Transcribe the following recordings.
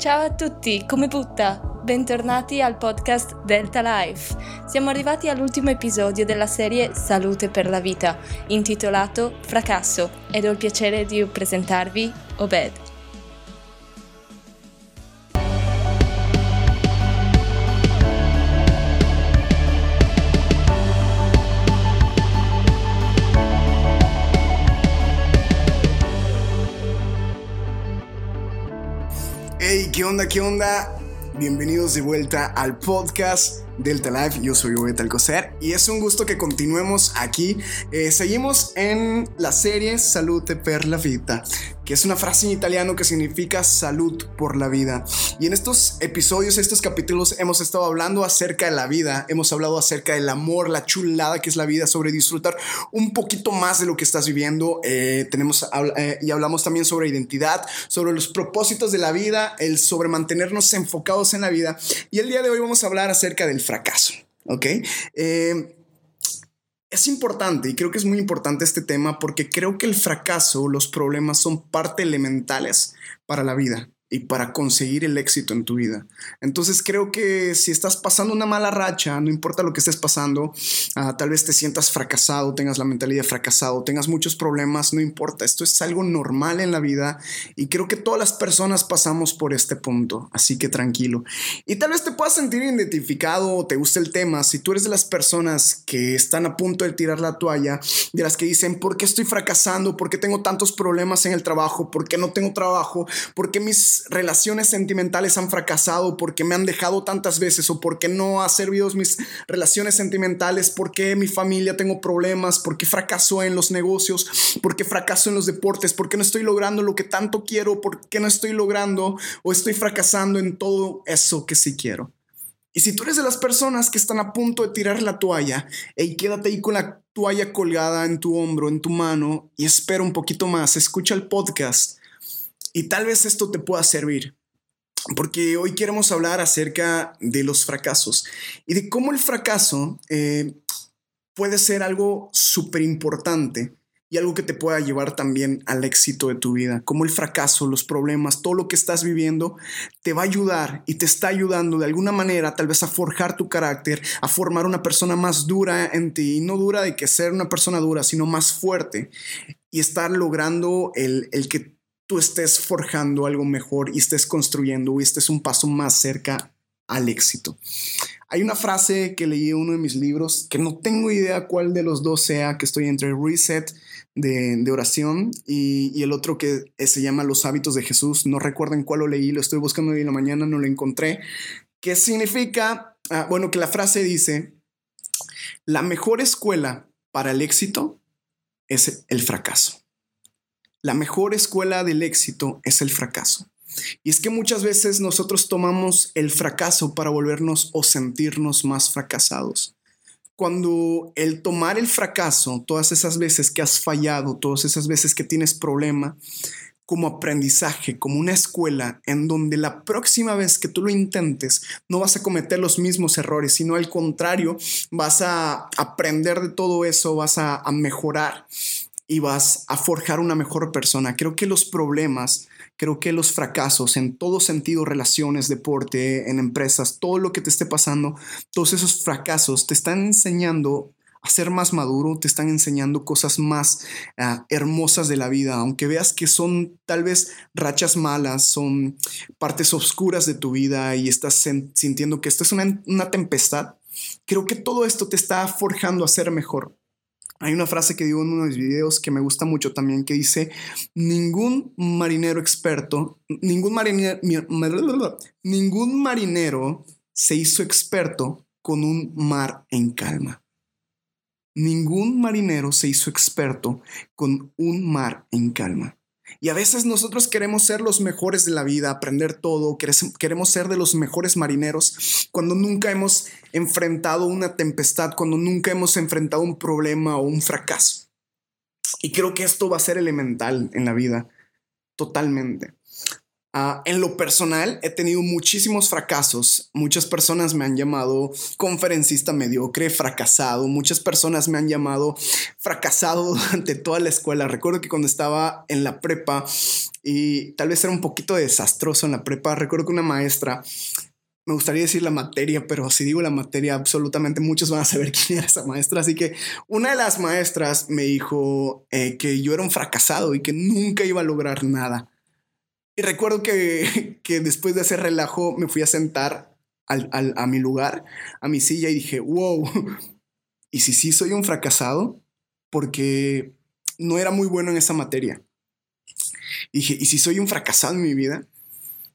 Ciao a tutti, come butta? Bentornati al podcast Delta Life. Siamo arrivati all'ultimo episodio della serie Salute per la vita, intitolato Fracasso, ed ho il piacere di presentarvi Obed. Hey, ¿qué onda? ¿Qué onda? Bienvenidos de vuelta al podcast Delta Life. Yo soy Obed Alcocer y es un gusto que continuemos aquí. Eh, seguimos en la serie Salute per la Vita, que es una frase en italiano que significa salud por la vida. Y en estos episodios, estos capítulos, hemos estado hablando acerca de la vida, hemos hablado acerca del amor, la chulada que es la vida, sobre disfrutar un poquito más de lo que estás viviendo. Eh, tenemos eh, y hablamos también sobre identidad, sobre los propósitos de la vida, el sobre mantenernos enfocados en la vida. Y el día de hoy vamos a hablar acerca del fracaso. ¿Ok? Eh, es importante y creo que es muy importante este tema porque creo que el fracaso, los problemas son parte elementales para la vida y para conseguir el éxito en tu vida. Entonces creo que si estás pasando una mala racha, no importa lo que estés pasando, uh, tal vez te sientas fracasado, tengas la mentalidad de fracasado, tengas muchos problemas, no importa, esto es algo normal en la vida y creo que todas las personas pasamos por este punto, así que tranquilo. Y tal vez te puedas sentir identificado o te guste el tema, si tú eres de las personas que están a punto de tirar la toalla, de las que dicen, ¿por qué estoy fracasando? ¿Por qué tengo tantos problemas en el trabajo? ¿Por qué no tengo trabajo? ¿Por qué mis relaciones sentimentales han fracasado, porque me han dejado tantas veces o porque no ha servido mis relaciones sentimentales, porque mi familia tengo problemas, porque fracaso en los negocios, porque fracaso en los deportes, porque no estoy logrando lo que tanto quiero, porque no estoy logrando o estoy fracasando en todo eso que sí quiero. Y si tú eres de las personas que están a punto de tirar la toalla, y quédate ahí con la toalla colgada en tu hombro, en tu mano, y espera un poquito más, escucha el podcast y tal vez esto te pueda servir, porque hoy queremos hablar acerca de los fracasos y de cómo el fracaso eh, puede ser algo súper importante y algo que te pueda llevar también al éxito de tu vida. Como el fracaso, los problemas, todo lo que estás viviendo te va a ayudar y te está ayudando de alguna manera tal vez a forjar tu carácter, a formar una persona más dura en ti. Y no dura de que ser una persona dura, sino más fuerte. Y estar logrando el, el que tú estés forjando algo mejor y estés construyendo y estés un paso más cerca al éxito. Hay una frase que leí en uno de mis libros que no tengo idea cuál de los dos sea, que estoy entre Reset de, oración y, el otro que se llama Los hábitos de Jesús. No recuerden cuál lo leí, lo estoy buscando hoy en la mañana, no lo encontré. ¿Qué significa? Ah, bueno, que la frase dice, la mejor escuela para el éxito es el fracaso. La mejor escuela del éxito es el fracaso. Y es que muchas veces nosotros tomamos el fracaso para volvernos o sentirnos más fracasados. Cuando el tomar el fracaso, todas esas veces que has fallado, todas esas veces que tienes problema, como aprendizaje, como una escuela en donde la próxima vez que tú lo intentes no vas a cometer los mismos errores, sino al contrario, vas a aprender de todo eso, vas a, a mejorar y vas a forjar una mejor persona. Creo que los problemas, creo que los fracasos en todo sentido, relaciones, deporte, en empresas, todo lo que te esté pasando, todos esos fracasos te están enseñando a ser más maduro, te están enseñando cosas más uh, hermosas de la vida, aunque veas que son tal vez rachas malas, son partes oscuras de tu vida y estás sintiendo que esto es una, una tempestad. Creo que todo esto te está forjando a ser mejor. Hay una frase que digo en uno de mis videos que me gusta mucho también que dice, ningún marinero experto, ningún marinero, ningún marinero se hizo experto con un mar en calma. Ningún marinero se hizo experto con un mar en calma. Y a veces nosotros queremos ser los mejores de la vida, aprender todo, queremos ser de los mejores marineros cuando nunca hemos enfrentado una tempestad, cuando nunca hemos enfrentado un problema o un fracaso. Y creo que esto va a ser elemental en la vida, totalmente. Ah, en lo personal, he tenido muchísimos fracasos. Muchas personas me han llamado conferencista mediocre, fracasado. Muchas personas me han llamado fracasado durante toda la escuela. Recuerdo que cuando estaba en la prepa y tal vez era un poquito desastroso en la prepa, recuerdo que una maestra me gustaría decir la materia, pero si digo la materia, absolutamente muchos van a saber quién era esa maestra. Así que una de las maestras me dijo eh, que yo era un fracasado y que nunca iba a lograr nada. Y recuerdo que, que después de ese relajo me fui a sentar al, al, a mi lugar, a mi silla y dije, wow, ¿y si sí soy un fracasado? Porque no era muy bueno en esa materia. Y dije, ¿y si soy un fracasado en mi vida?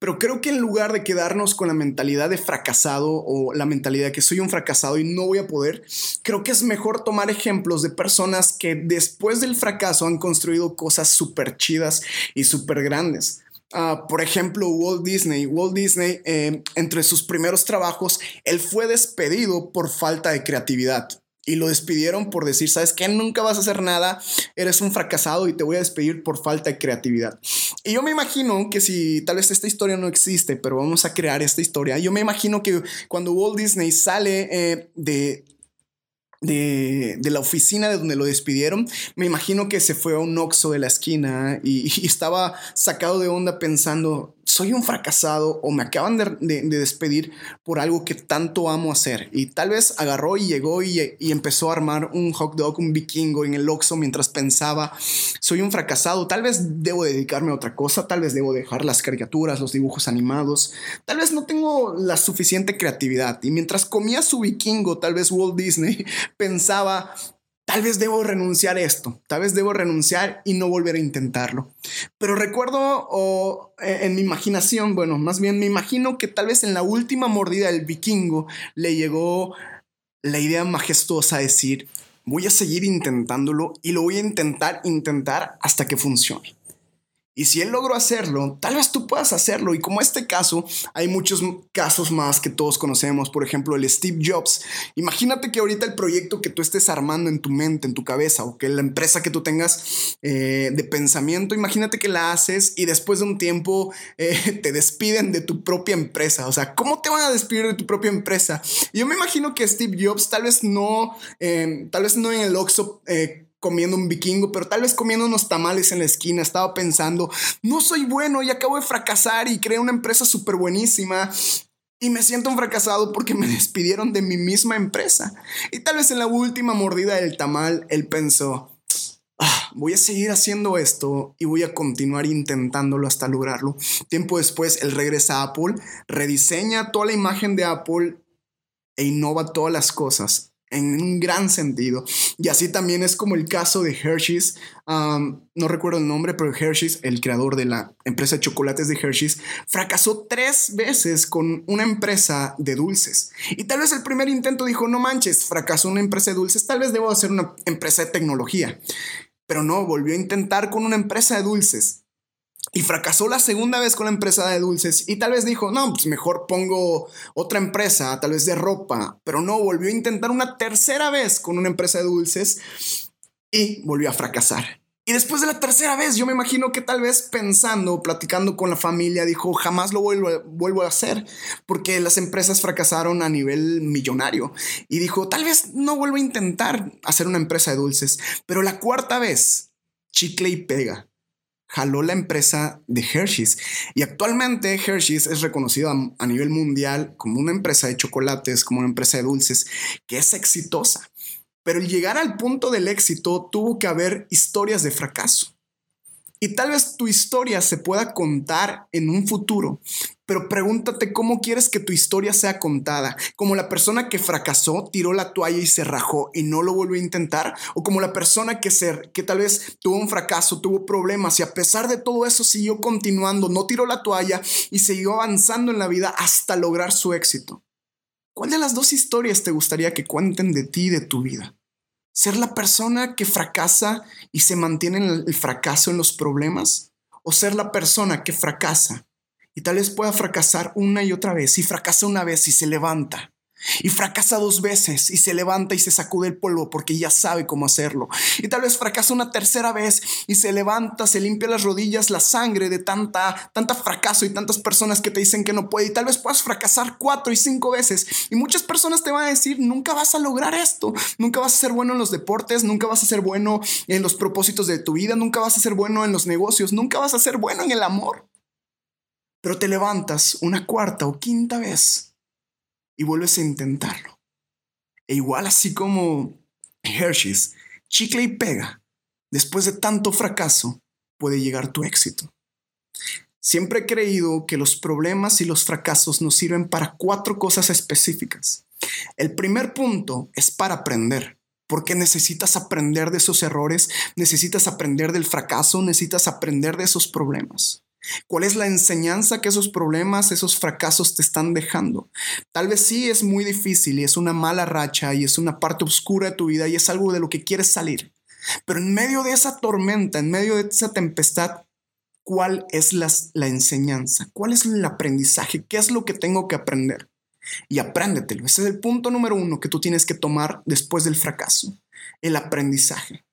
Pero creo que en lugar de quedarnos con la mentalidad de fracasado o la mentalidad que soy un fracasado y no voy a poder, creo que es mejor tomar ejemplos de personas que después del fracaso han construido cosas súper chidas y súper grandes. Uh, por ejemplo, Walt Disney. Walt Disney, eh, entre sus primeros trabajos, él fue despedido por falta de creatividad. Y lo despidieron por decir, sabes que nunca vas a hacer nada, eres un fracasado y te voy a despedir por falta de creatividad. Y yo me imagino que si tal vez esta historia no existe, pero vamos a crear esta historia, yo me imagino que cuando Walt Disney sale eh, de, de, la oficina de donde lo despidieron, me imagino que se fue a un oxo de la esquina y, estaba sacado de onda pensando, soy un fracasado o me acaban de, despedir por algo que tanto amo hacer. Y tal vez agarró y llegó y, empezó a armar un hot dog, un vikingo en el Oxxo mientras pensaba, soy un fracasado, tal vez debo dedicarme a otra cosa, tal vez debo dejar las caricaturas, los dibujos animados, tal vez no tengo la suficiente creatividad. Y mientras comía su vikingo, tal vez Walt Disney pensaba, Tal vez debo renunciar a esto, tal vez debo renunciar y no volver a intentarlo. Pero recuerdo o, eh, en mi imaginación, bueno, más bien me imagino que tal vez en la última mordida del vikingo le llegó la idea majestuosa de decir, voy a seguir intentándolo y lo voy a intentar, intentar hasta que funcione. Y si él logró hacerlo, tal vez tú puedas hacerlo. Y como este caso, hay muchos casos más que todos conocemos. Por ejemplo, el Steve Jobs. Imagínate que ahorita el proyecto que tú estés armando en tu mente, en tu cabeza, o que la empresa que tú tengas eh, de pensamiento, imagínate que la haces y después de un tiempo eh, te despiden de tu propia empresa. O sea, ¿cómo te van a despedir de tu propia empresa? Yo me imagino que Steve Jobs tal vez no, eh, tal vez no en el Oxxo comiendo un vikingo, pero tal vez comiendo unos tamales en la esquina. Estaba pensando, no soy bueno y acabo de fracasar y creé una empresa súper buenísima. Y me siento un fracasado porque me despidieron de mi misma empresa. Y tal vez en la última mordida del tamal, él pensó, ah, voy a seguir haciendo esto y voy a continuar intentándolo hasta lograrlo. Tiempo después, él regresa a Apple, rediseña toda la imagen de Apple e innova todas las cosas en un gran sentido. Y así también es como el caso de Hershey's. no recuerdo el nombre, pero Hershey's, el creador de la empresa de chocolates de Hershey's, fracasó tres veces con una empresa de dulces. Y tal vez el primer intento dijo, no manches, fracasó una empresa de dulces, tal vez debo hacer una empresa de tecnología. Pero no, volvió a intentar con una empresa de dulces y fracasó la segunda vez con la empresa de dulces y tal vez dijo, no, pues mejor pongo otra empresa, tal vez de ropa, pero no, volvió a intentar una tercera vez con una empresa de dulces y volvió a fracasar. Y después de la tercera vez, yo me imagino que tal vez pensando, platicando con la familia, dijo, jamás lo vuelvo, vuelvo a hacer, porque las empresas fracasaron a nivel millonario. Y dijo, tal vez no vuelvo a intentar hacer una empresa de dulces, pero la cuarta vez, chicle y pega jaló la empresa de Hershey's. Y actualmente Hershey's es reconocido a, nivel mundial como una empresa de chocolates, como una empresa de dulces, que es exitosa. Pero el llegar al punto del éxito tuvo que haber historias de fracaso. Y tal vez tu historia se pueda contar en un futuro, pero pregúntate cómo quieres que tu historia sea contada. Como la persona que fracasó, tiró la toalla y se rajó y no lo volvió a intentar. O como la persona que, que tal vez tuvo un fracaso, tuvo problemas y a pesar de todo eso siguió continuando, no tiró la toalla y siguió avanzando en la vida hasta lograr su éxito. ¿Cuál de las dos historias te gustaría que cuenten de ti y de tu vida? Ser la persona que fracasa y se mantiene en el fracaso en los problemas o ser la persona que fracasa y tal vez pueda fracasar una y otra vez y fracasa una vez y se levanta y fracasa dos veces y se levanta y se sacude el polvo porque ya sabe cómo hacerlo. Y tal vez fracasa una tercera vez y se levanta, se limpia las rodillas, la sangre de tanta, tanta fracaso y tantas personas que te dicen que no puede. Y tal vez puedas fracasar cuatro y cinco veces. Y muchas personas te van a decir, nunca vas a lograr esto, nunca vas a ser bueno en los deportes, nunca vas a ser bueno en los propósitos de tu vida, nunca vas a ser bueno en los negocios, nunca vas a ser bueno en el amor. Pero te levantas una cuarta o quinta vez y vuelves a intentarlo. E igual así como Hershey's, chicle y pega, después de tanto fracaso, puede llegar tu éxito. Siempre he creído que los problemas y los fracasos nos sirven para cuatro cosas específicas. El primer punto es para aprender, porque necesitas aprender de esos errores, necesitas aprender del fracaso, necesitas aprender de esos problemas. ¿Cuál es la enseñanza que esos problemas, esos fracasos te están dejando? Tal vez sí es muy difícil y es una mala racha y es una parte oscura de tu vida y es algo de lo que quieres salir. Pero en medio de esa tormenta, en medio de esa tempestad, ¿cuál es la, la enseñanza? ¿Cuál es el aprendizaje? ¿Qué es lo que tengo que aprender? Y apréndetelo. Ese es el punto número uno que tú tienes que tomar después del fracaso. El aprendizaje.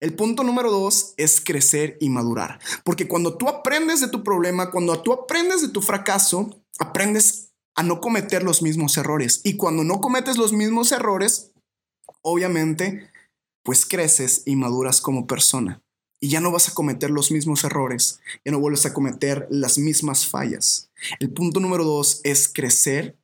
El punto número dos es crecer y madurar. Porque cuando tú aprendes de tu problema, cuando tú aprendes de tu fracaso, aprendes a no cometer los mismos errores. Y cuando no cometes los mismos errores, obviamente, pues creces y maduras como persona. Y ya no vas a cometer los mismos errores, ya no vuelves a cometer las mismas fallas. El punto número dos es crecer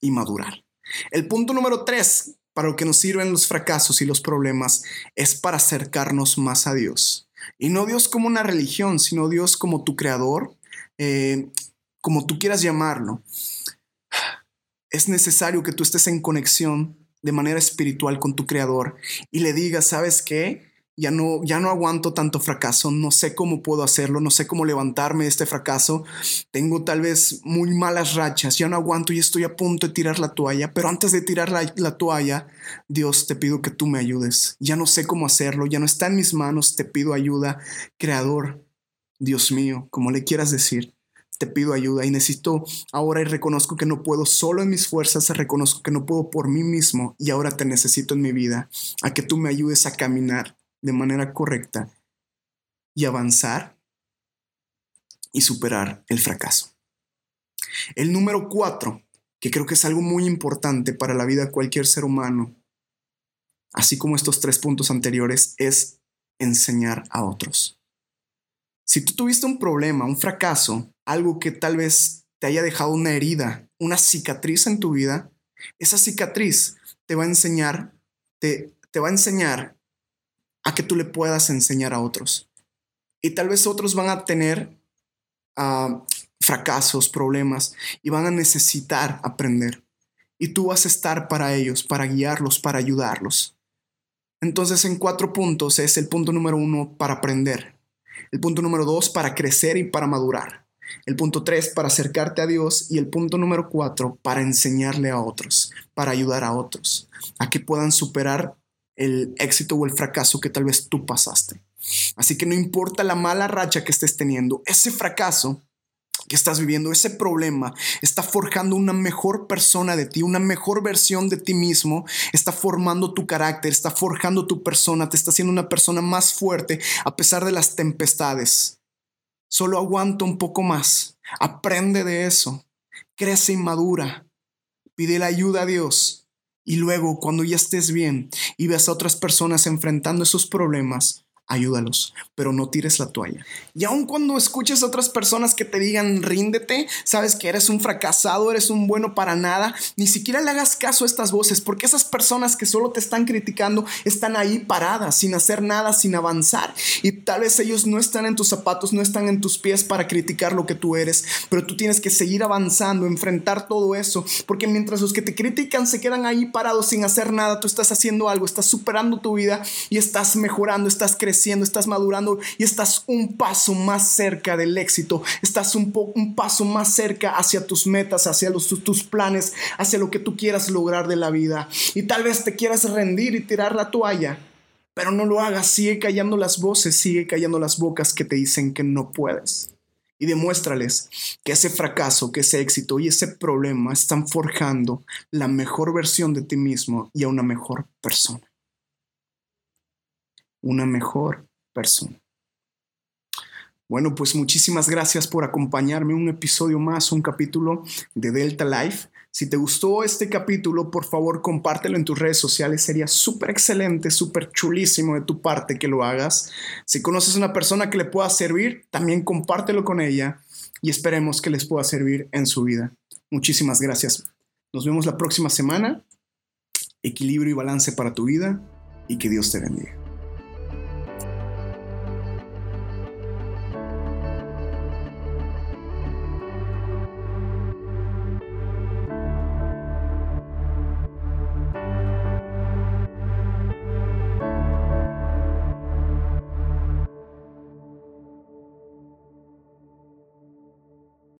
y madurar. El punto número tres, para lo que nos sirven los fracasos y los problemas es para acercarnos más a Dios. Y no Dios como una religión, sino Dios como tu creador, eh, como tú quieras llamarlo. Es necesario que tú estés en conexión de manera espiritual con tu creador y le digas, ¿sabes qué? Ya no, ya no aguanto tanto fracaso, no sé cómo puedo hacerlo, no sé cómo levantarme de este fracaso, tengo tal vez muy malas rachas, ya no aguanto y estoy a punto de tirar la toalla, pero antes de tirar la, la toalla, Dios, te pido que tú me ayudes, ya no sé cómo hacerlo, ya no está en mis manos, te pido ayuda, Creador, Dios mío, como le quieras decir. Te pido ayuda y necesito ahora y reconozco que no puedo solo en mis fuerzas, reconozco que no puedo por mí mismo y ahora te necesito en mi vida, a que tú me ayudes a caminar de manera correcta y avanzar y superar el fracaso. El número cuatro, que creo que es algo muy importante para la vida de cualquier ser humano, así como estos tres puntos anteriores, es enseñar a otros. Si tú tuviste un problema, un fracaso, algo que tal vez te haya dejado una herida, una cicatriz en tu vida, esa cicatriz te va a enseñar, te, te va a enseñar a que tú le puedas enseñar a otros. Y tal vez otros van a tener ah, fracasos, problemas y van a necesitar aprender. Y tú vas a estar para ellos, para guiarlos, para ayudarlos. Entonces en cuatro puntos es el punto número uno para aprender. El punto número dos para crecer y para madurar. El punto tres para acercarte a Dios y el punto número cuatro para enseñarle a otros, para ayudar a otros, a que puedan superar el éxito o el fracaso que tal vez tú pasaste. Así que no importa la mala racha que estés teniendo, ese fracaso que estás viviendo, ese problema, está forjando una mejor persona de ti, una mejor versión de ti mismo, está formando tu carácter, está forjando tu persona, te está haciendo una persona más fuerte a pesar de las tempestades. Solo aguanta un poco más, aprende de eso, crece y madura, pide la ayuda a Dios y luego, cuando ya estés bien y veas a otras personas enfrentando esos problemas, ayúdalos, pero no tires la toalla. Y aun cuando escuches a otras personas que te digan ríndete, sabes que eres un fracasado, eres un bueno para nada, ni siquiera le hagas caso a estas voces, porque esas personas que solo te están criticando están ahí paradas, sin hacer nada, sin avanzar. Y tal vez ellos no están en tus zapatos, no están en tus pies para criticar lo que tú eres, pero tú tienes que seguir avanzando, enfrentar todo eso, porque mientras los que te critican se quedan ahí parados sin hacer nada, tú estás haciendo algo, estás superando tu vida y estás mejorando, estás estás madurando y estás un paso más cerca del éxito, estás un, un paso más cerca hacia tus metas, hacia los, tus planes, hacia lo que tú quieras lograr de la vida. Y tal vez te quieras rendir y tirar la toalla, pero no lo hagas, sigue callando las voces, sigue callando las bocas que te dicen que no puedes. y demuéstrales que ese fracaso, que ese éxito y ese problema están forjando la mejor versión de ti mismo y a una mejor persona. Una mejor persona. Bueno, pues muchísimas gracias por acompañarme un episodio más, un capítulo de Delta Life. Si te gustó este capítulo, por favor compártelo en tus redes sociales. Sería súper excelente, súper chulísimo de tu parte que lo hagas. Si conoces a una persona que le pueda servir, también compártelo con ella y esperemos que les pueda servir en su vida. Muchísimas gracias. Nos vemos la próxima semana. Equilibrio y balance para tu vida y que Dios te bendiga.